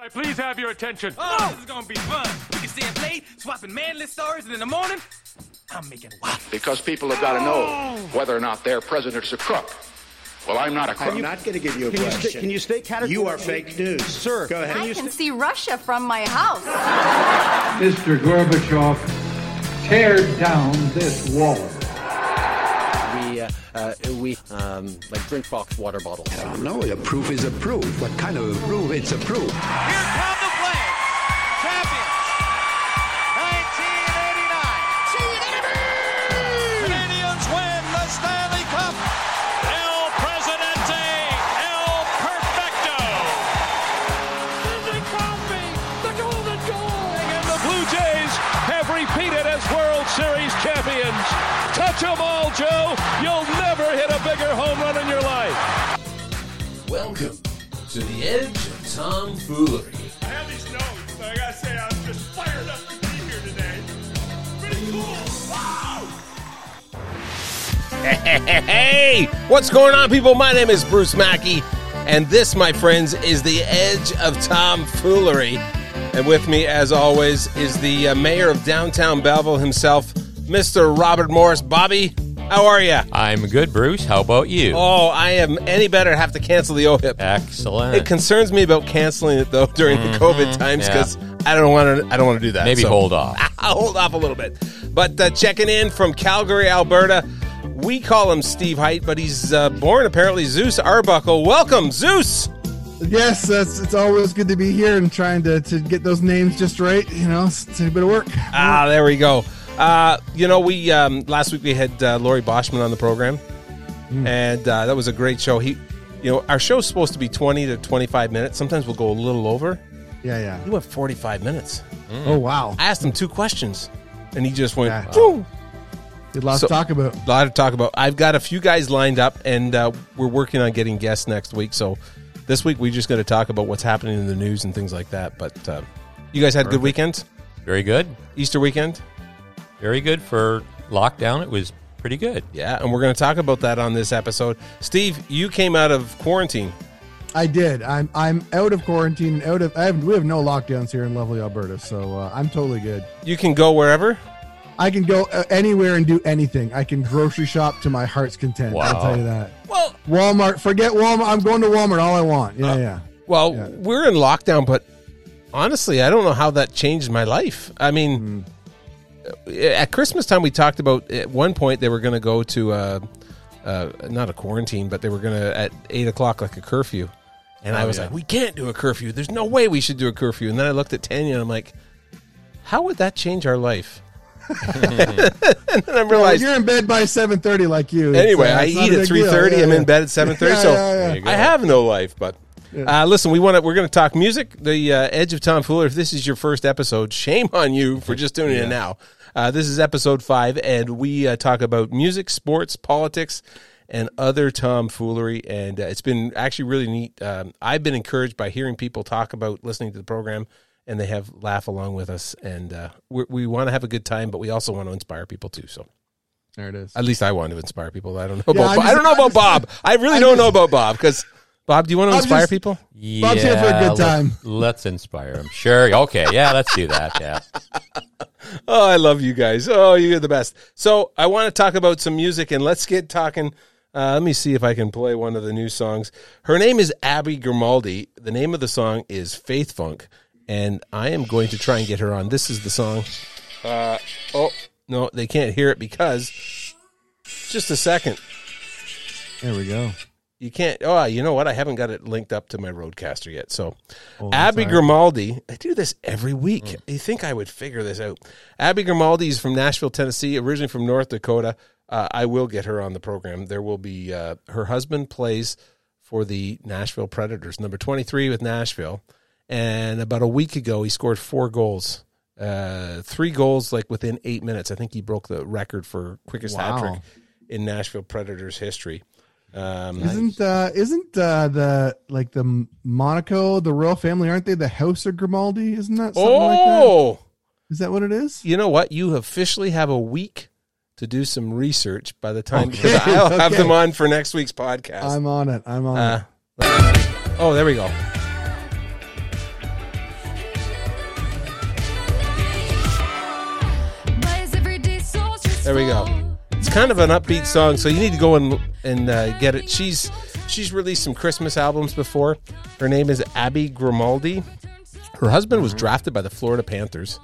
Can I please have your attention? Oh, this is gonna be fun. We can stay and play, swapping manly stories, and in the morning, I'm making waffles. because people have got to know whether or not their president's a crook. Well, I'm not a crook. I'm not going to give you a Can you question. sta- can you state categorically- You are fake news, Sir, Go ahead. I can see Russia from my house. Mr. Gorbachev, tear down this wall. We uh, uh, we um, like drink box water bottles. I don't know. A proof is a proof. What kind of a proof? It's a proof. To the edge of tomfoolery. I have these notes, so I gotta say I'm just fired up to be here today. Pretty cool. Wow! Hey, what's going on, people? My name is Bruce Mackey, and this, my friends, is the edge of tomfoolery. And with me, as always, is the uh, mayor of downtown Belleville himself, Mr. Robert Morris. Bobby, how are you? I'm good, Bruce. How about you? Oh, I am any better. Have to cancel the OHIP. Excellent. It concerns me about canceling it though during the COVID times yeah. because I don't want to. I don't want to do that. Maybe So- hold off. I'll hold off a little bit. But uh, checking in from Calgary, Alberta, we call him Steve Height, but he's uh, born apparently Zeus Arbuckle. Welcome, Zeus. Yes, that's, it's always good to be here and trying to, to get those names just right. You know, it's, it's a bit of work. Ah, there we go. Uh, you know, we um, last week we had uh, Laurie Boschman on the program, and uh, that was a great show. He, you know, our show's supposed to be twenty to twenty-five minutes. Sometimes we'll go a little over. Yeah, yeah. He went forty-five minutes. Oh, wow. I asked him two questions, and he just went. Yeah. "Whew." Did lots So- to talk about. A lot to talk about. I've got a few guys lined up, and uh, we're working on getting guests next week. So this week we're just got to talk about what's happening in the news and things like that. But uh, you guys had a good weekends. Very good. Easter weekend, Very good for lockdown. It was pretty good. yeah, and we're going to talk about that on this episode. Steve, you came out of quarantine. I did. I'm I'm out of quarantine and out of. I have, we have no lockdowns here in lovely Alberta, so uh, I'm totally good. You can go wherever. I can go uh, anywhere and do anything. I can grocery shop to my heart's content. I'll tell you that. Well, Walmart. Forget Walmart. I'm going to Walmart all I want. Yeah, yeah. well, Yeah. we're in lockdown, but honestly, I don't know how that changed my life. I mean, at Christmas time, we talked about at one point they were going to go to uh, uh, not a quarantine, but they were going to at eight o'clock like a curfew, and I was like, we can't do a curfew. There's no way we should do a curfew. And then I looked at Tanya and I'm like, how would that change our life? and then I Well, realized. you're in bed by 7:30 like you. Anyway, uh, I it's not eat a at big three deal. thirty. Yeah, I'm yeah. in bed at seven thirty. Yeah, so yeah, yeah. There. I have no life. But uh, listen, we want to. We're going to talk music. The uh, Edge of Tomfoolery. If this is your first episode, shame on you for just tuning in now. Uh, this is episode five, and we uh, talk about music, sports, politics, and other tomfoolery. And uh, it's been actually really neat. Um, I've been encouraged by hearing people talk about listening to the program. And they have laugh along with us, and uh, we we want to have a good time, but we also want to inspire people too. So, There it is. at least I want to inspire people. I don't know Yeah, about. I'm Bob. I don't know about just- Bob. I really I'm don't just- know about Bob because Bob, do you want to I'm inspire just- people? Bob's here for a good time. Let's inspire them. Sure. Okay. Yeah, let's do that. Yeah. Oh, I love you guys. Oh, you're the best. So I want to talk about some music, and let's get talking. Uh, let me see if I can play one of the new songs. Her name is Abby Grimaldi. The name of the song is Faith Funk, and I am going to try and get her on. This is the song. Uh, oh no, they can't hear it because. Just a second. There we go. You can't. Oh, you know what? I haven't got it linked up to my RodeCaster yet. So, Oh, Abby right. Grimaldi. I do this every week. You think I would figure this out? Abby Grimaldi is from Nashville, Tennessee, originally from North Dakota. Uh, I will get her on the program. There will be uh, her husband plays for the Nashville Predators, number twenty three with Nashville, and about a week ago he scored four goals. Uh, three goals like within eight minutes. I think he broke the record for quickest Wow. hat trick in Nashville Predators history. Um, isn't uh, isn't uh, the like the Monaco the royal family? Aren't they the House of Grimaldi? Isn't that something oh, like that? Oh! Is that what it is? You know what? You officially have a week to do some research by the time okay, I'll okay. have them on for next week's podcast. I'm on it. I'm on uh, it. Oh, there we go. There we go. It's kind of an upbeat song, so you need to go and and uh, get it. She's she's released some Christmas albums before. Her name is Abby Grimaldi. Her husband was drafted by the Florida Panthers,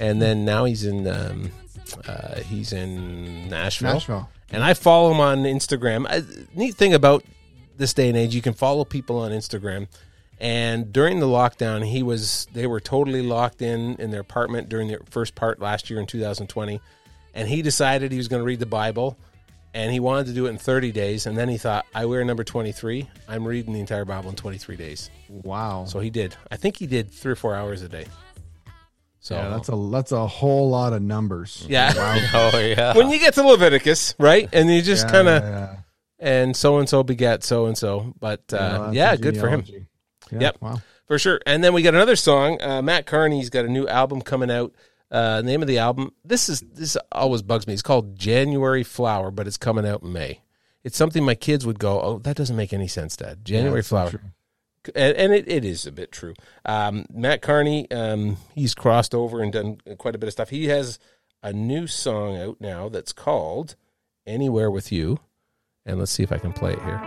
and then now he's in um, uh, he's in Nashville. Nashville. And I follow him on Instagram. Uh, neat thing about this day and age, you can follow people on Instagram. And during the lockdown, he was they were totally locked in in their apartment during the first part last year in 2020. And he decided he was going to read the Bible, and he wanted to do it in 30 days. And then he thought, I wear number 23. I'm reading the entire Bible in 23 days. Wow. So he did. I think he did three or four hours a day. So yeah, that's a that's a whole lot of numbers. yeah. Oh yeah. when you get to Leviticus, right, and you just Yeah, kind of yeah, and so and so begat so and so. But yeah. uh, that's yeah, good for him. Yeah, Yep. Wow. For sure. And then we got another song. Uh, Matt Carney's got a new album coming out. Uh, name of the album. This is this always bugs me. It's called January Flower, but it's coming out in May. It's something my kids would go, "Oh, that doesn't make any sense, Dad." January that's so Flower, and, and it, it is a bit true. Um, Matt Carney, um, he's crossed over and done quite a bit of stuff. He has a new song out now that's called "Anywhere with You," and let's see if I can play it here.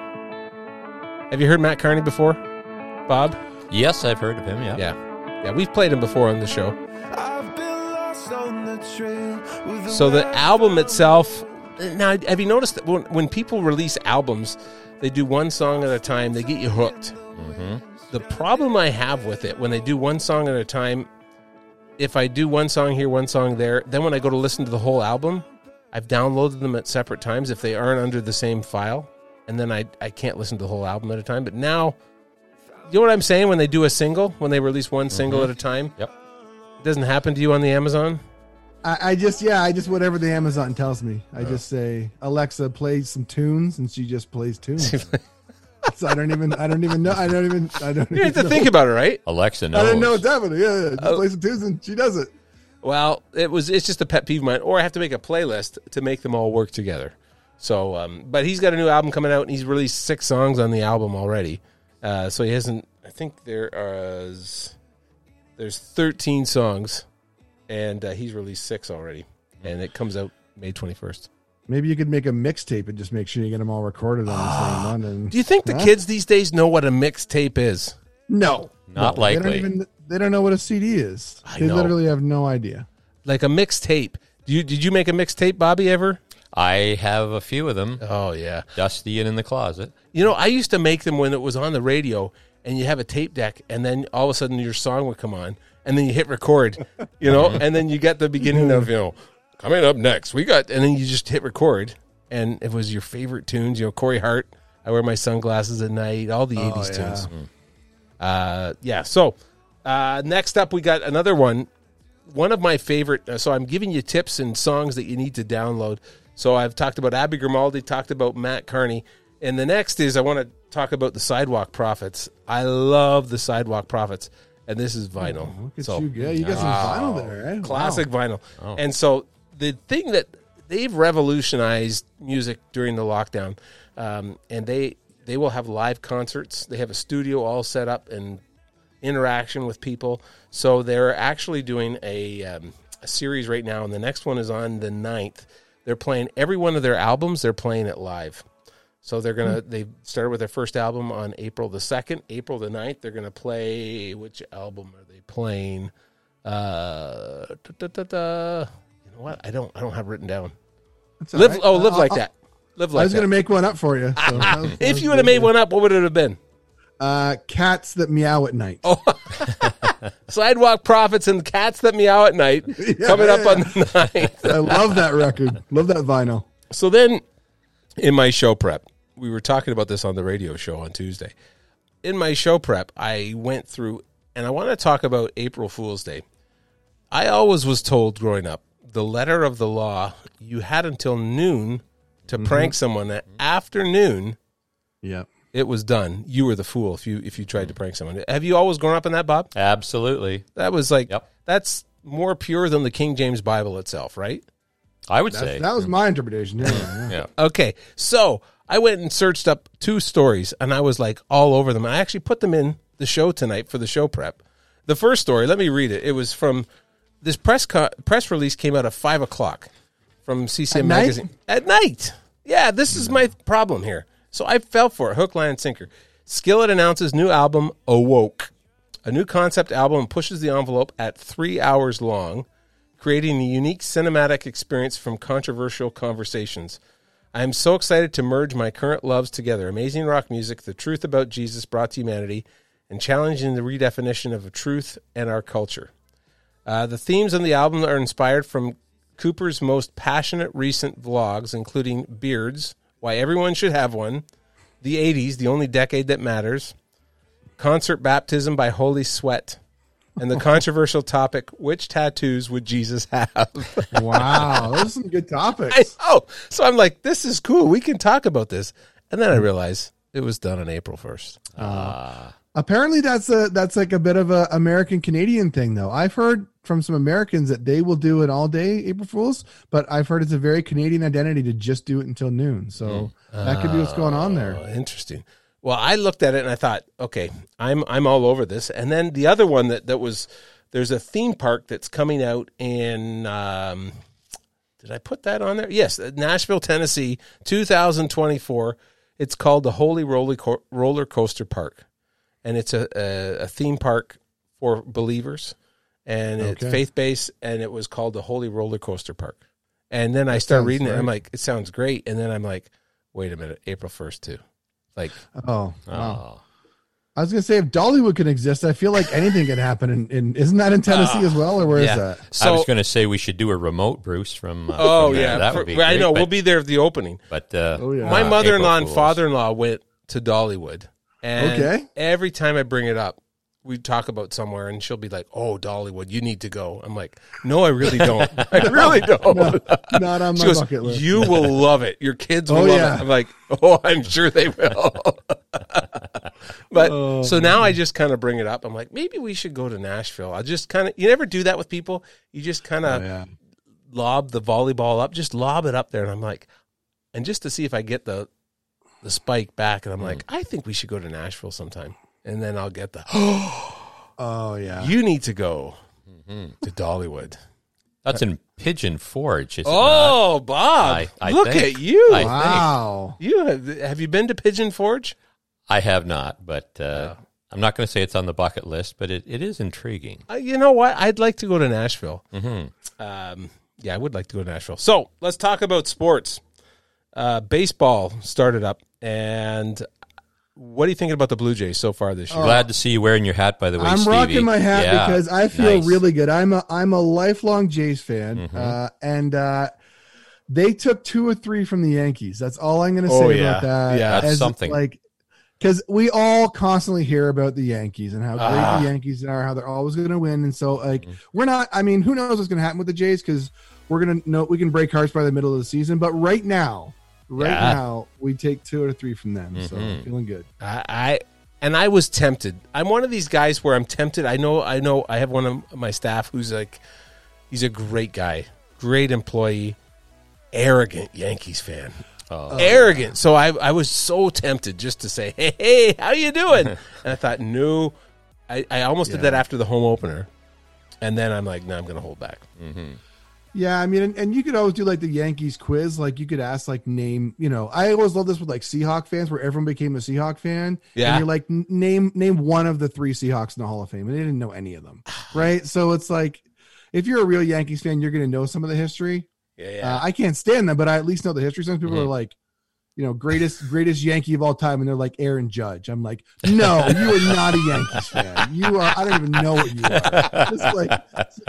Have you heard Matt Carney before, Bob? yes, I've heard of him. Yeah. Yeah. Yeah, we've played him before on the show. So the album itself. Now, have you noticed that when, when people release albums, they do one song at a time. They get you hooked. Mm-hmm. The problem I have with it when they do one song at a time, if I do one song here, one song there, then when I go to listen to the whole album, I've downloaded them at separate times if they aren't under the same file, and then I I can't listen to the whole album at a time. But now, you know what I'm saying? When they do a single, when they release one single mm-hmm. at a time, Yep. It doesn't happen to you on the Amazon. I, I just yeah, I just whatever the Amazon tells me. I just say Alexa plays some tunes, and she just plays tunes. so I don't even I don't even know I don't even I don't. You Even have to know. think about it, right? Alexa knows. I don't know what's happening. Yeah, yeah. Just Oh. play some tunes, and she does it. Well, it was it's just a pet peeve of mine, or I have to make a playlist to make them all work together. So, um, but he's got a new album coming out, and he's released six songs on the album already. Uh, so he hasn't. I think there is there's 13 songs, and uh, he's released six already, and it comes out May 21st. Maybe you could make a mixtape and just make sure you get them all recorded on the same one. And Do you think the Huh? kids these days know what a mixtape is? No, Not no, likely. They don't even they don't know what a CD is. I they know. literally have no idea. Like a mixtape. Do you did you make a mixtape, Bobby? Ever? I have a few of them, Oh yeah. dusty and in the closet. You know, I used to make them when it was on the radio, and you have a tape deck, and then all of a sudden your song would come on, and then you hit record, you know, and then you get the beginning of you know coming up next. We got, and then you just hit record, and it was your favorite tunes. You know, Corey Hart. I wear my sunglasses at night. All the '80s yeah. tunes. Uh, yeah. So uh, next up, we got another one. One of my favorite. uh, So I'm giving you tips and songs that you need to download. So I've talked about Abby Grimaldi, talked about Matt Carney, and the next is I want to talk about the Sidewalk Prophets. I love the Sidewalk Prophets, and this is vinyl. Look at so you, yeah, you got some vinyl there, eh? Wow. classic vinyl. And so the thing that they've revolutionized music during the lockdown, um, and they they will have live concerts. They have a studio all set up and interaction with people. So they're actually doing a, um, a series right now, and the next one is on the 9th. They're playing every one of their albums. They're playing it live. So they're gonna. They started with their first album on April the second. April the 9th, They're gonna play. Which album are they playing? Uh, da, da, da. You know what? I don't. I don't have written down. Live. right. Oh, live like I'll- that. Live I was that. to make one up for you. so that was- that if you would have made one up, what would it have been? uh, cats that meow at night. Oh, Sidewalk Prophets and Cats That Meow at Night coming up on the 9th. I love that record. Love that vinyl. So then, in my show prep, we were talking about this on the radio show on Tuesday. In my show prep, I went through, and I want to talk about April Fool's Day. I always was told growing up, the letter of the law, you had until noon to mm-hmm. prank someone. At afternoon, yeah, it was done. You were the fool if you if you tried to mm. prank someone. Have you always grown up in that, Bob? Absolutely. That was like Yep. that's more pure than the King James Bible itself, right? I would That's, say. that was my interpretation. Yeah, yeah. yeah. Okay, so I went and searched up two stories, and I was like all over them. I actually put them in the show tonight for the show prep. The first story, let me read it. It was from this press co- press release came out at five o'clock. from CCM At night? magazine at night. Yeah, this is my problem here. So I fell for it, hook, line, and sinker. Skillet announces new album Awoke, a new concept album pushes the envelope at three hours long, creating a unique cinematic experience from controversial conversations. I am so excited to merge my current loves together amazing rock music, the truth about Jesus brought to humanity, and challenging the redefinition of truth and our culture. Uh, the themes on the album are inspired from Cooper's most passionate recent vlogs, including Beards, Why Everyone Should Have One, The 80s, The Only Decade That Matters, Concert Baptism by Holy Sweat, and the controversial topic, Which tattoos would Jesus have? Wow, those are some good topics. know. So I'm like, this is cool. We can talk about this. And then I realized it was done on April 1st. Uh, uh, apparently, that's a that's like a bit of a American Canadian thing, though. I've heard from some Americans that they will do it all day April Fools, but I've heard it's a very Canadian identity to just do it until noon. So hmm. that could be what's going on Oh, there. interesting. Well, I looked at it and I thought, okay, I'm I'm all over this. And then the other one that that was there's a theme park that's coming out in um, did I put that on there? Yes, Nashville, Tennessee, 2024. It's called the Holy Roller Co- Roller Coaster Park, and it's a a, a theme park for believers, and it's faith based, and it was called the Holy Roller Coaster Park. And then I start reading it. I'm like, it sounds great. And then I'm like, wait a minute, April 1st too. Like, Oh, wow. Oh. I was gonna say if Dollywood can exist, I feel like anything can happen. In, in isn't that in Tennessee as well, or where is yeah. that? I was going to say we should do a remote, Bruce, from. Uh, oh from yeah, that For- would be. I great, know but, we'll be there at the opening. But uh, Oh, yeah. My uh, mother-in-law and father-in-law went to Dollywood, and Okay. every time I bring it up, we talk about somewhere, and she'll be like, "Oh, Dollywood, you need to go." I'm like, "No, I really don't. I really don't." Not on my goes, bucket list. "You will love it. Your kids will Oh, love yeah. it." I'm like, "Oh, I'm sure they will." but Oh, so now I just kind of bring it up. I'm like, maybe we should go to Nashville. I just kind of you never do that with people. You just kind of Oh, yeah. lob the volleyball up, just lob it up there, and I'm like, and just to see if I get the the spike back, and I'm hmm. like, I think we should go to Nashville sometime, and then I'll get the. Oh yeah. you need to go to Dollywood. That's in Pigeon Forge. Is it Oh, Bob! I- I look think. at you. I- wow. you have, have you been to Pigeon Forge? I have not, but uh, I'm not going to say it's on the bucket list, but it, it is intriguing. Uh, you know what? I'd like to go to Nashville. Um, yeah, I would like to go to Nashville. So let's talk about sports. Uh, baseball started up, and what are you thinking about the Blue Jays so far this year? Glad to see you wearing your hat, by the way. I'm Stevie. rocking my hat Yeah, because I feel nice. really good. I'm a I'm a lifelong Jays fan, Mm-hmm. uh, and uh, they took two or three from the Yankees. That's all I'm going to say Oh, about that. Yeah, that's As, something. Like, because we all constantly hear about the Yankees and how great Ah. the Yankees are, how they're always going to win, and so like we're not. I mean, who knows what's going to happen with the Jays? Because we're going to know we can break hearts by the middle of the season, but right now. Right Yeah. now, we take two or three from them, so Mm-hmm. feeling good. I, I and I was tempted. I'm one of these guys where I'm tempted. I know. I know. I have one of my staff who's like, he's a great guy, great employee, arrogant Yankees fan. Oh. arrogant. So I, I was so tempted just to say, "Hey, hey, how you doing?" and I thought, no, I, I almost did that after the home opener, and then I'm like, no, I'm going to hold back. Yeah, I mean, and, and you could always do like the Yankees quiz. Like you could ask, like, name. You know, I always love this with like Seahawk fans, where everyone became a Seahawk fan. Yeah. and you're like, name name one of the three Seahawks in the Hall of Fame, and they didn't know any of them, right? So it's like, if you're a real Yankees fan, you're going to know some of the history. Yeah, yeah. Uh, I can't stand them, but I at least know the history. Some people Mm-hmm. are like, you know, greatest greatest Yankee of all time, and they're like Aaron Judge. I'm like, no, you are not a Yankees fan. You are. I don't even know what you are. Just like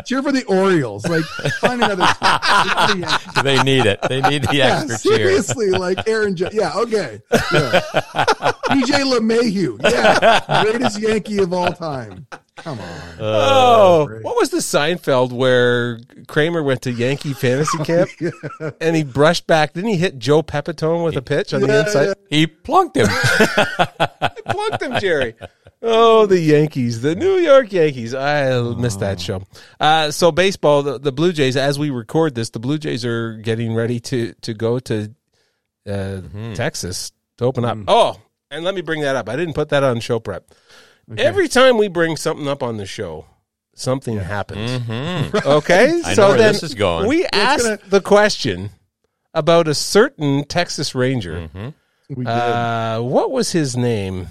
cheer for the Orioles. Like find another. The they need it. They need the Yeah, extra cheer. seriously, like Aaron Judge. Yeah, okay. Yeah. DJ LeMahieu. Yeah, greatest Yankee of all time. Come on. oh, great. what was the Seinfeld where Kramer went to Yankee fantasy camp and he brushed back? Didn't he hit Joe Pepitone with a pitch on the inside? yeah. He plunked him. plunked him, Jerry. Oh, the Yankees, the New York Yankees. I missed that show. Uh, so baseball, the, the Blue Jays. As we record this, the Blue Jays are getting ready to to go to uh, Texas to open up. Oh, and let me bring that up. I didn't put that on show prep. Every time we bring something up on the show, something happens. Okay, Mm-hmm. I so know where then this is going. we asked gonna- the question about a certain Texas Ranger. Mm-hmm. We did. Uh, what was his name?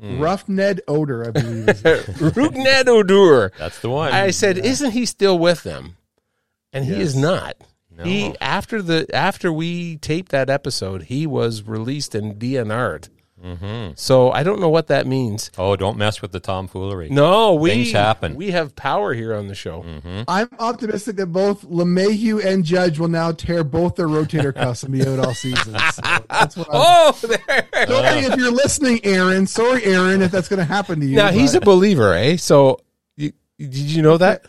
Rough Ned Odor, I believe. Is Ned Odor. That's the one. I said, "Isn't he still with them?" And he is not. No. He after the after we taped that episode, he was released and DNR'd. Mm-hmm. So I don't know what that means. oh, don't mess with the tomfoolery. No, we Things happen. We have power here on the show. I'm optimistic that both LeMahieu and Judge will now tear both their rotator cuffs and be out all season. So that's what I'm. Oh, there. Sorry if you're listening, Aaron. Sorry, Aaron, if that's going to happen to you. now he's a believer, eh? So you, did you know that?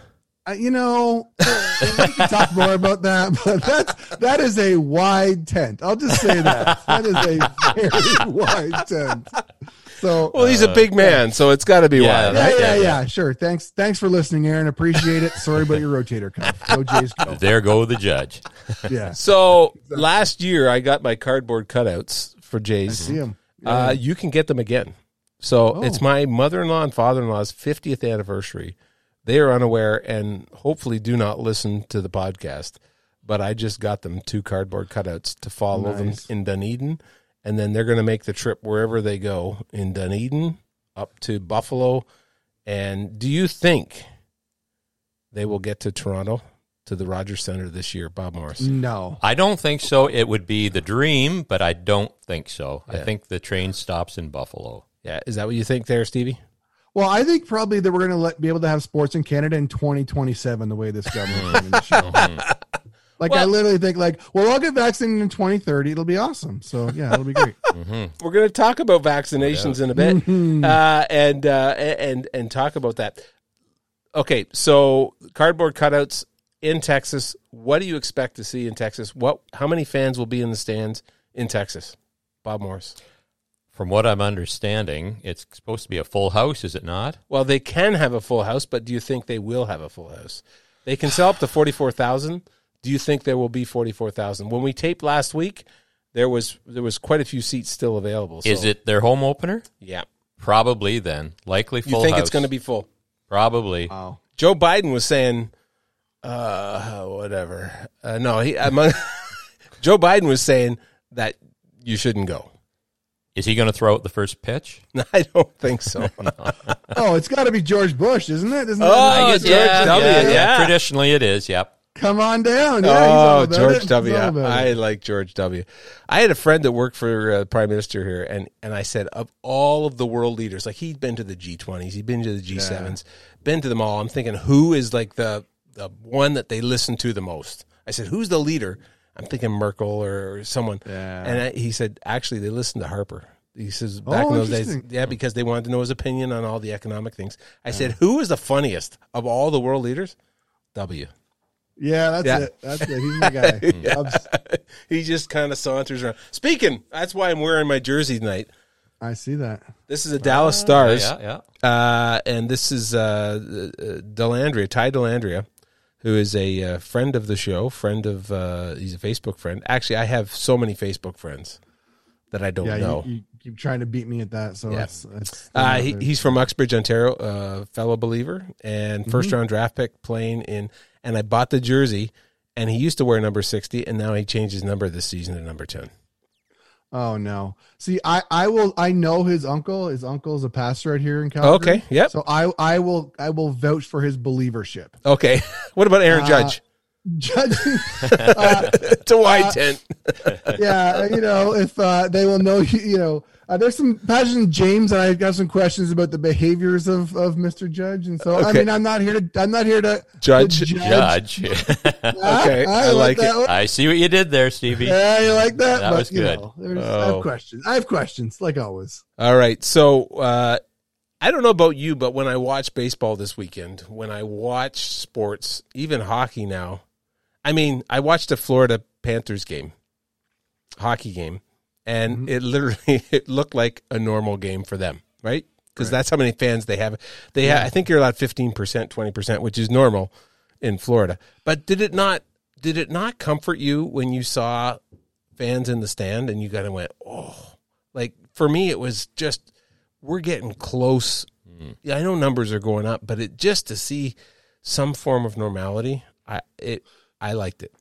Uh, you know, we can talk more about that, but that's that is a wide tent. I'll just say that that is a very wide tent. So, Well, he's a big man, so it's got to be yeah, wild. yeah, right? yeah, yeah, sure. Thanks, thanks for listening, Aaron. Appreciate it. Sorry about your rotator cuff. Go Jays, go. There go the judge. Yeah, So last year I got my cardboard cutouts for Jays. see him. Uh, you can get them again. So Oh. it's my mother-in-law and father-in-law's 50th anniversary. They are unaware and hopefully do not listen to the podcast. But I just got them two cardboard cutouts to follow Nice. them in Dunedin, and then they're going to make the trip wherever they go in Dunedin up to Buffalo. And do you think they will get to Toronto to the Rogers Center this year, Bob Morris? No, I don't think so. It would be the dream, but I don't think so. I think the train stops in Buffalo. Yeah, is that what you think there, Stevie? Well, I think probably that we're going to be able to have sports in Canada in 2027. The way this government's running the show. Like I literally think like, well, I'll get vaccinated in 2030. It'll be awesome. So yeah, it'll be great. We're going to talk about vaccinations in a bit, Mm-hmm. uh, and uh, and and talk about that. Okay, so cardboard cutouts in Texas. What do you expect to see in Texas? What? How many fans will be in the stands in Texas? Bob Morris. From what I'm understanding, it's supposed to be a full house, is it not? Well, they can have a full house, but do you think they will have a full house? They can sell up to forty four thousand. Do you think there will be forty four thousand? When we taped last week, there was there was quite a few seats still available. So, Is it their home opener? Yeah. Probably then. Likely full You think house. it's going to be full? Probably. Wow. Joe Biden was saying, uh, whatever. Uh, no, he among Joe Biden was saying that you shouldn't go. Is he going to throw out the first pitch? I don't think so. Oh, it's got to be George Bush, isn't it? Isn't Oh, that I George yeah, W, yeah, yeah. Traditionally, it is. Yep. come on down? Yeah, oh, George it. He's W. all about I like George W. I had a friend that worked for uh, prime minister here, and and I said of all of the world leaders, like he'd been to the G20s, he'd been to the G7s, been to them all. I'm thinking, who is like the the one that they listen to the most? I said, who's the leader? I'm thinking Merkel or someone. Yeah. And I, he said, actually, they listened to Harper. He says back Oh, in those days, yeah, because they wanted to know his opinion on all the economic things. I said, who is the funniest of all the world leaders? W. Yeah, that's Yeah. it. That's it. He's my guy. Obs- he just kind of saunters around. Speaking, that's why I'm wearing my jersey tonight. I see that. This is a Dallas Stars, Yeah, yeah. uh, and this is uh, uh, Dellandrea, Ty Dellandrea, who is a uh, friend of the show, friend of uh, he's a Facebook friend. Actually, I have so many Facebook friends that I don't Yeah, know. you, you keep trying to beat me at that. So Yeah. it's, it's Uh, he, he's from Uxbridge, Ontario, uh, fellow believer, and 1st round draft pick playing in. And I bought the jersey, and he used to wear number sixty, and now he changed his number this season to number ten. Oh no! See, I I will I know his uncle. His uncle is a pastor out here in Calgary. Okay, yep. So I I will I will vouch for his believership. Okay, what about Aaron Uh, Judge? Judging, uh, It's a wide tent. yeah, you know, if uh, they will know, you, you know, uh, there's some passion James, and I got some questions about the behaviors of of Mr. Judge, and so I mean, I'm not here to I'm not here to Judge. to Judge. Ah, Okay, I like it. one. I see what you did there, Stevie. Yeah, you like that? That but, was you good. know, there's, I Oh. have questions. I have questions, like always. All right. So uh, I don't know about you, but when I watch baseball this weekend, when I watch sports, even hockey now, I mean, I watched a Florida Panthers game, hockey game, and mm-hmm. it literally it looked like a normal game for them, right? Because that's how many fans they have. They have, I think you're allowed fifteen percent, twenty percent, which is normal in Florida. But did it not? Did it not comfort you when you saw fans in the stand and you kind of went, oh, like for me, it was just we're getting close mm. yeah, I know numbers are going up, but it just to see some form of normality, I it I liked it.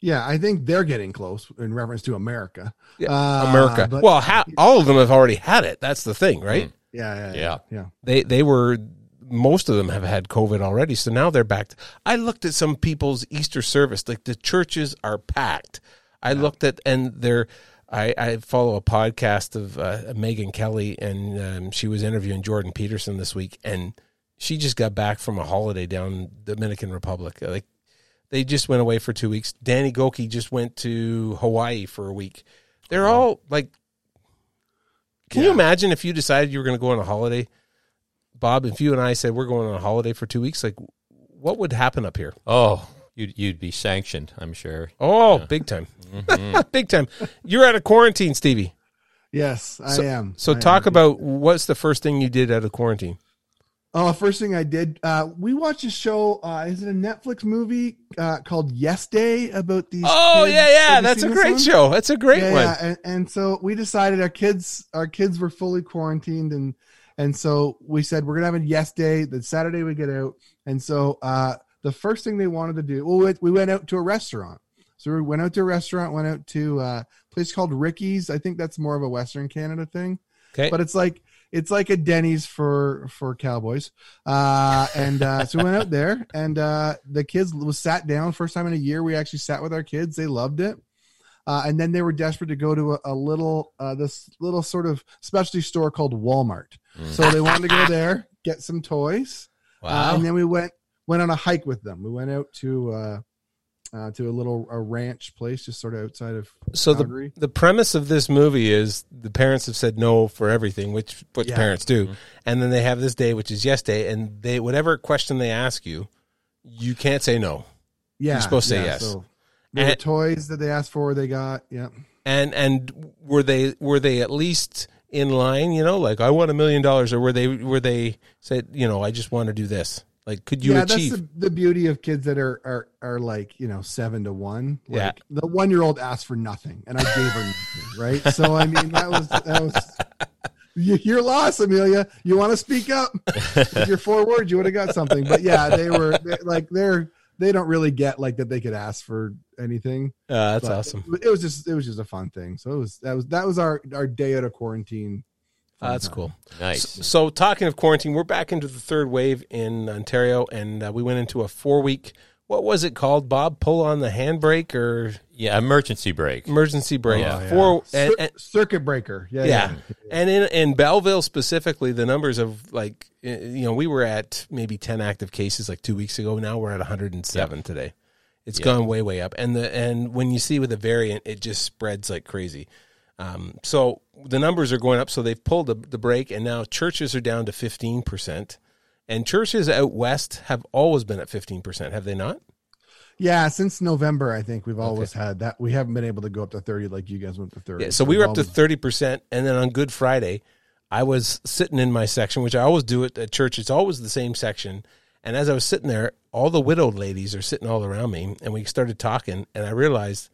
Yeah, I think they're getting close in reference to America. Yeah, Uh, America. but- well, ha- all of them have already had it. That's the thing, right? yeah, yeah, Yeah. yeah, yeah. They they were most of them have had COVID already, so now they're back. I looked at some people's Easter service, like the churches are packed. I looked at and they're. I, I follow a podcast of uh, Megyn Kelly, and um, she was interviewing Jordan Peterson this week, and she just got back from a holiday down Dominican Republic. Like they just went away for two weeks. Danny Gokey just went to Hawaii for a week. They're all like, can you imagine if you decided you were going to go on a holiday, Bob? If you and I said we're going on a holiday for two weeks, like what would happen up here? Oh, you'd you'd be sanctioned, I'm sure. Oh, big time, mm-hmm. big time. You're out of quarantine, Stevie. Yes, I So- am. So I am. talk about what's the first thing you did out of quarantine? Oh, first thing I did, uh, we watched a show. Uh, is it a Netflix movie uh, called Yes Day about these? Oh kids? yeah, yeah, that's a great one? show. That's a great yeah, one. yeah. And, and so we decided our kids, our kids were fully quarantined, and and so we said we're gonna have a Yes Day. That Saturday we get out, and so uh, the first thing they wanted to do, well, we, we went out to a restaurant. So we went out to a restaurant, went out to uh, a place called Ricky's. I think that's more of a Western Canada thing Okay, but it's like it's like a Denny's for for cowboys. Uh, and uh, so we went out there, and uh, the kids was sat down. First time in a year, we actually sat with our kids. They loved it. Uh, and then they were desperate to go to a, a little uh, this little sort of specialty store called Walmart. So they wanted to go there, get some toys. Uh, wow. and then we went went on a hike with them. We went out to uh, to a little a ranch place just sort of outside of so the Calgary. the premise of this movie is the parents have said no for everything, which what Yeah. parents do, and then they have this day, which is yes day, and they whatever question they ask you, you can't say no. yeah, you're supposed to say yeah, yes. So there were And- toys that they asked for. They got yeah. And and were they were they at least in line? You know, like I want a million dollars, or were they were they said you know I just want to do this? Like, could you yeah, achieve? that's the, the beauty of kids that are are are like you know seven to one. Like, Yeah. the one year old asked for nothing, and I gave her nothing. Right, so I mean that was that was. Your you're Amelia. You want to speak up? With your four words, you would have got something. But yeah, they were they, like they're they don't really get like that they could ask for anything. Uh, that's But awesome. It, was just it was just a fun thing. So it was that was that was our our day out of quarantine. Uh, that's cool. Nice. So, talking of quarantine, we're back into the third wave in Ontario, and uh, we went into a four week. What was it called, Bob? Pull on the handbrake or Yeah, emergency break. emergency brake? Oh, yeah. Four and, and- circuit breaker. Yeah, yeah. yeah. and in in Belleville specifically, the numbers of like uh, you know we were at maybe ten active cases like two weeks ago. Now we're at one hundred and seven today. It's Yeah. gone way way up, and the and when you see with a variant, it just spreads like crazy. Um, so the numbers are going up. So they've pulled the, the brake, and now churches are down to fifteen percent, and churches out west have always been at fifteen percent. Have they not? Yeah, since November, I think we've always had that. We haven't been able to go up to 30 like you guys went to 30. Yeah, so we were up to thirty percent, and then on Good Friday, I was sitting in my section, which I always do at, at church. It's always the same section, and as I was sitting there, all the widowed ladies are sitting all around me, and we started talking, and I realized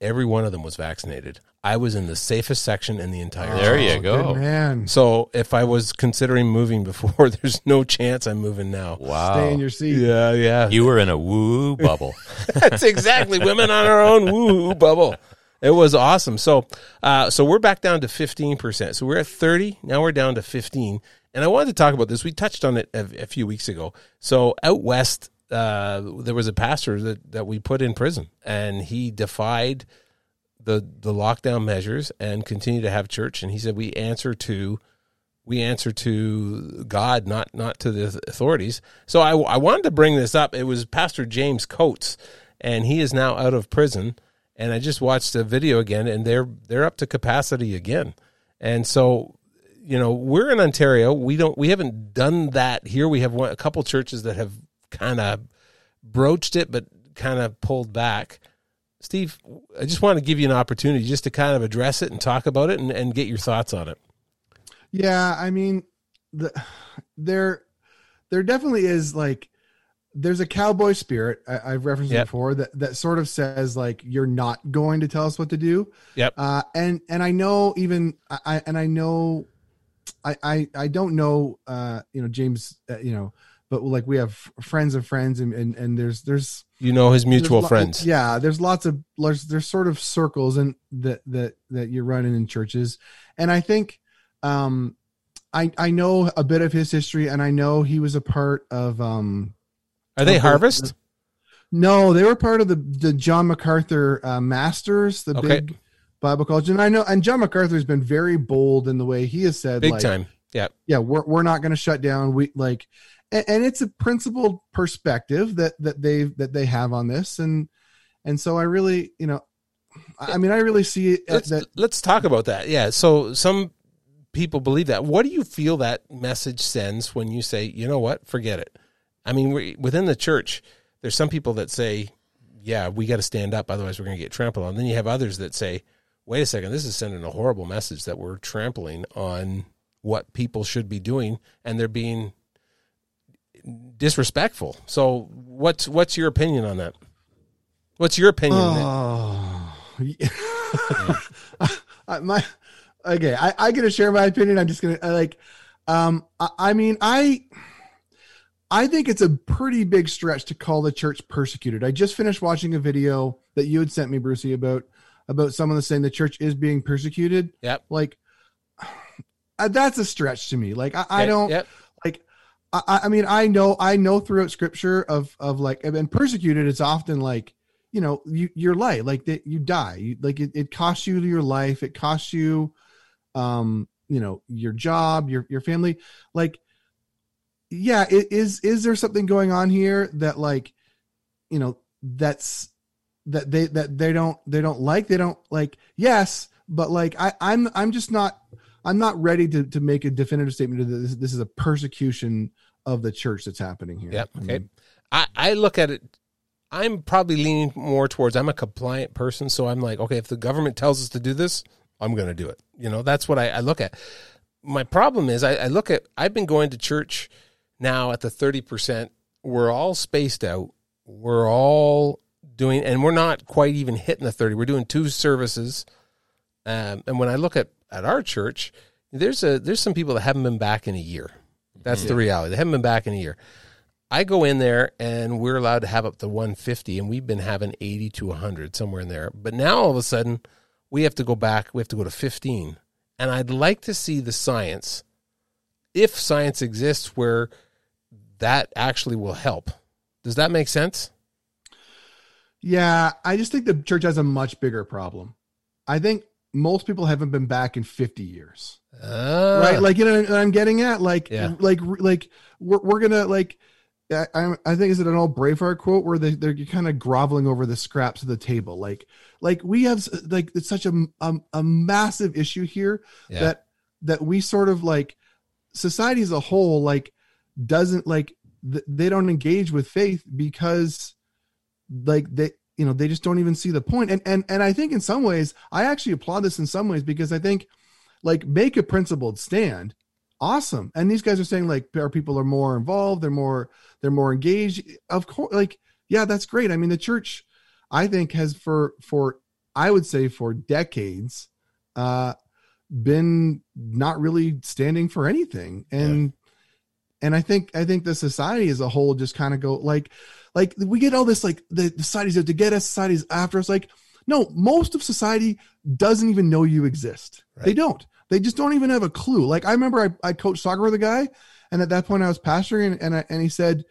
every one of them was vaccinated. I was in the safest section in the entire. There you go. Good man. So if I was considering moving before, there's no chance I'm moving now. Wow. Stay in your seat. Yeah, yeah. You were in a woo bubble. That's exactly women on our own woo bubble. It was awesome. So, uh, so we're back down to fifteen percent. So we're at thirty now. We're down to fifteen. And I wanted to talk about this. We touched on it a, a few weeks ago. So out west, uh, there was a pastor that that we put in prison, and he defied the the lockdown measures and continued to have church. And he said we answer to we answer to God, not not to the authorities. So I, I wanted to bring this up. It was Pastor James Coates, and he is now out of prison. And I just watched a video again, and they're they're up to capacity again. And so, you know, we're in Ontario. We don't we haven't done that here. We have one, a couple churches that have kind of broached it, but kind of pulled back. Steve, I just want to give you an opportunity just to kind of address it and talk about it and, and get your thoughts on it. Yeah, I mean, the there there definitely is like there's a cowboy spirit I, I've referenced Yep. before that that sort of says like you're not going to tell us what to do. Yep. Uh, and and I know even I and I know I, I I don't know uh you know James uh, you know but like we have friends of friends and and, and there's there's You know his mutual lo- friends. yeah there's lots of there's there's sort of circles and that that that you're running in churches and I think um I I know a bit of his history and I know he was a part of um Are they of the- Harvest? no, they were part of the the John MacArthur uh, Masters, the Okay. big Bible college, and I know, and John MacArthur's been very bold in the way he has said, Big like, time. Yeah. yeah, we're we're not going to shut down. We like, and, and it's a principled perspective that that they that they have on this, and and so I really, you know, I mean, I really see it Let's, that let's talk about that. Yeah. So some people believe that. What do you feel that message sends when you say, you know what, forget it? I mean, we, within the church, there's some people that say, yeah, we got to stand up, otherwise we're going to get trampled on. Then you have others that say, wait a second, this is sending a horrible message that we're trampling on what people should be doing, and they're being disrespectful. So, what's what's your opinion on that? What's your opinion? Oh, I- my okay. I, I get to share my opinion. I'm just gonna I like. Um, I, I mean, I I think it's a pretty big stretch to call the church persecuted. I just finished watching a video that you had sent me, Brucey, about about someone that's saying the church is being persecuted. Yep. Like uh, that's a stretch to me. Like I, I don't yep. I, I mean, I know, I know throughout scripture of of like, and persecuted. It's often like, you know, you your life, like that you die. You, like it, it costs you your life. It costs you, um, you know, your job, your your family. Like, yeah, it is. Is there something going on here that like, you know, that's that they that they don't they don't like they don't like yes but like i i'm i'm just not i'm not ready to to make a definitive statement that this, this is a persecution of the church that's happening here Yep. I Okay. mean, I, I look at it. I'm probably leaning more towards. I'm a compliant person, so I'm like, okay, if the government tells us to do this, I'm going to do it. You know, that's what I, I look at. My problem is, I, I look at. I've been going to church now at the thirty percent. We're all spaced out. We're all doing, and we're not quite even hitting the thirty. We're doing two services. Um, and when I look at at our church, there's a there's some people that haven't been back in a year. That's the reality. They haven't been back in a year. I go in there and we're allowed to have up to 150, and we've been having 80 to 100 somewhere in there. But now all of a sudden, we have to go back. We have to go to 15, and I'd like to see the science, if science exists, where that actually will help. Does that make sense? yeah i just think the church has a much bigger problem i think most people haven't been back in 50 years. Ah, right? Like you know what i'm getting at? Like Yeah. like like we're, we're gonna like I, I I think is it an old Braveheart quote where they they're kind of groveling over the scraps of the table, like like we have like it's such a a, a massive issue here Yeah. that that we sort of like society as a whole like doesn't like th- they don't engage with faith because like they you know they just don't even see the point. And and and I think in some ways I actually applaud this in some ways because I think like make a principled stand. Awesome. And these guys are saying like our people are more involved. They're more they're more engaged. Of course like yeah that's great. I mean the church i think has for for i would say for decades uh been not really standing for anything. And and i think i think the society as a whole just kind of go like like we get all this like the, the society's out to get us society's after us. Like no most of society doesn't even know you exist. They don't. They just don't even have a clue. Like i remember i, I coached soccer with a guy and at that point i was pastoring and, and, I, and he said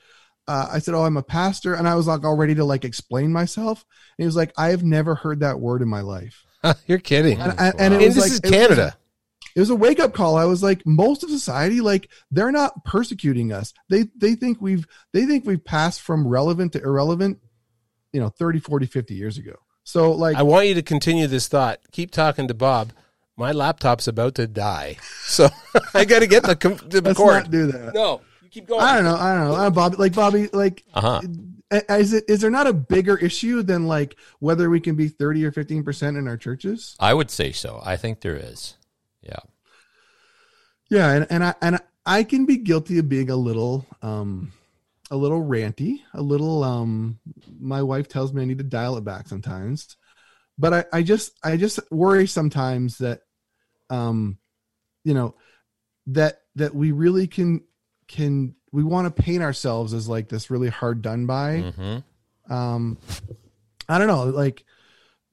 uh, i said oh i'm a pastor and i was like all ready to like explain myself. And he was like i have never heard that word in my life. You're kidding. and, and, and it was this like is Canada. It was a wake up call. I was like, most of society, like they're not persecuting us. They they think we've they think we've passed from relevant to irrelevant, you know, 30, 40, 50 years ago. So like I want you to continue this thought. Keep talking to Bob. My laptop's about to die, so I got to get the, com- the let's cord. not do that. No, you keep going. I don't know. I don't know. Uh, Bobby, like Bobby, like Uh-huh. uh, is it is there not a bigger issue than like whether we can be 30 or 15% in our churches? I would say so. I think there is. Yeah. Yeah, and, and I and I can be guilty of being a little um a little ranty, a little um my wife tells me I need to dial it back sometimes. But I, I just I just worry sometimes that um you know that that we really can can we want to paint ourselves as like this really hard done by. Mm-hmm. Um, I don't know. Like,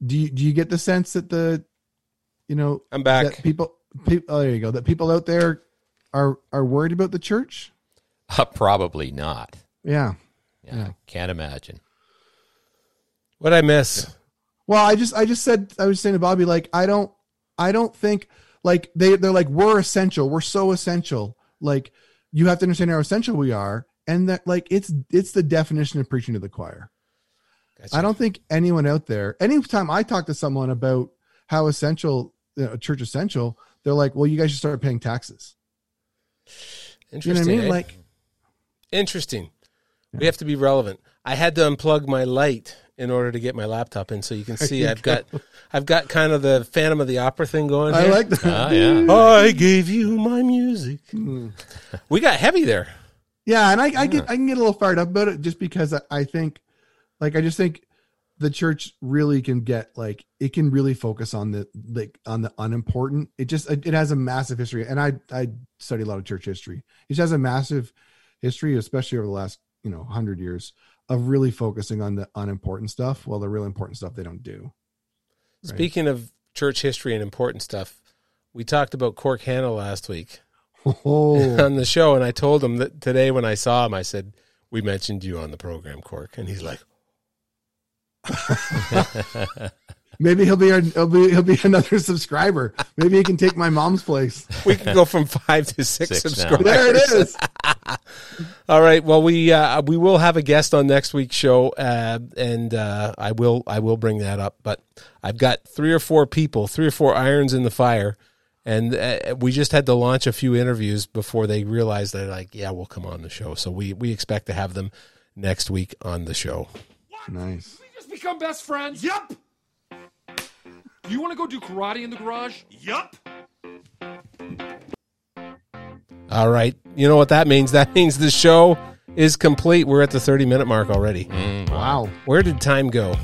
do you do you get the sense that the, you know, I'm back. that people, people oh, there you go. That people out there are are worried about the church. Uh, probably not. Yeah. Yeah, Yeah. Can't imagine. What I miss? Well, I just I just said I was saying to Bobby like I don't I don't think like they they're like we're essential. We're so essential. Like you have to understand how essential we are and that like it's it's the definition of preaching to the choir. Gotcha. I don't think anyone out there anytime I talk to someone about how essential you know, church essential, they're like, "Well, you guys should start paying taxes." You know what I Interesting. mean? eh? Like Interesting. We have to be relevant. I had to unplug my light in order to get my laptop in, so you can see you I've got I've got kind of the Phantom of the Opera thing going. I here. like that. Ah, yeah. I gave you my music. we got heavy there. Yeah, and I, I get I can get a little fired up about it just because I, I think, like, I just think the church really can get like it can really focus on the like on the unimportant. It just it, has a massive history, and I I study a lot of church history. It has a massive history, especially over the last you know hundred years of really focusing on the unimportant stuff, while the real important stuff they don't do. Right. Speaking of church history and important stuff, we talked about Cork Hannah last week Oh, on the show, and I told him that today when I saw him, I said, "We mentioned you on the program, Cork," and he's like, maybe he'll be our, he'll be he'll be another subscriber. Maybe he can take my mom's place. "We can go from five to six, Six now. subscribers." There it is. All right. Well, we uh, we will have a guest on next week's show, uh, and uh, I will I will bring that up. But I've got three or four people, three or four irons in the fire, and uh, we just had to launch a few interviews before they realized they're like, yeah, we'll come on the show. So we we expect to have them next week on the show. Nice. We just become best friends. Yup. You want to go do karate in the garage? Yup. All right. You know what that means? That means the show is complete. We're at the 30 minute mark already. Wow. Where did time go?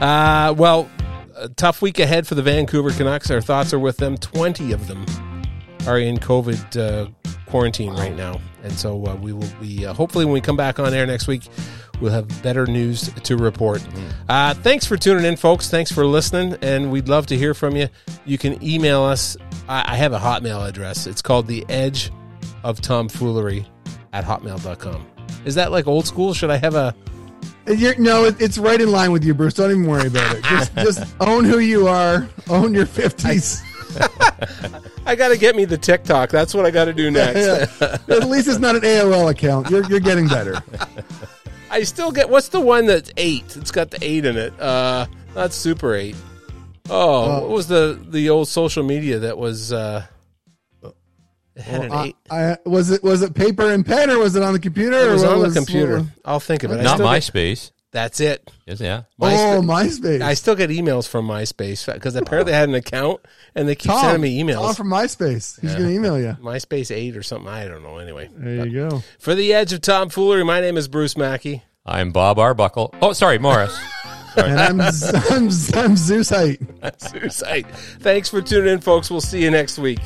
Uh, well, a tough week ahead for the Vancouver Canucks. Our thoughts are with them. 20 of them are in COVID uh, quarantine right now. And so uh, we will be, uh, hopefully, when we come back on air next week, we'll have better news to report. Uh, thanks for tuning in, folks. Thanks for listening. And we'd love to hear from you. You can email us. I, I have a Hotmail address. It's called the edge of tomfoolery at hotmail.com. Is that like old school? Should I have a. You're, no, it, it's right in line with you, Bruce. Don't even worry about it. Just, just own who you are. Own your fifties. I got to get me the TikTok. That's what I got to do next. At least it's not an AOL account. You're you're getting better. I still get what's the one that's eight? It's got the eight in it. Uh, not Super Eight. Oh, what was the the old social media that was? Uh, it had Well, an I, eight. I, was it was it paper and pen or was it on the computer? It was what on the computer. what- I'll think of it. Not still get- MySpace. That's it. Is yeah. oh, MySpace. MySpace. I still get emails from MySpace because apparently I had an account and they keep Tom, sending me emails. Tom from MySpace. He's going to email you. MySpace eight or something. I don't know. Anyway, There you go. for the edge of tomfoolery, my name is Bruce Mackey. I'm Bob Arbuckle. Oh, sorry, Morris. And I'm I'm, I'm Zeus Height. Suicide. Thanks for tuning in, folks. We'll see you next week.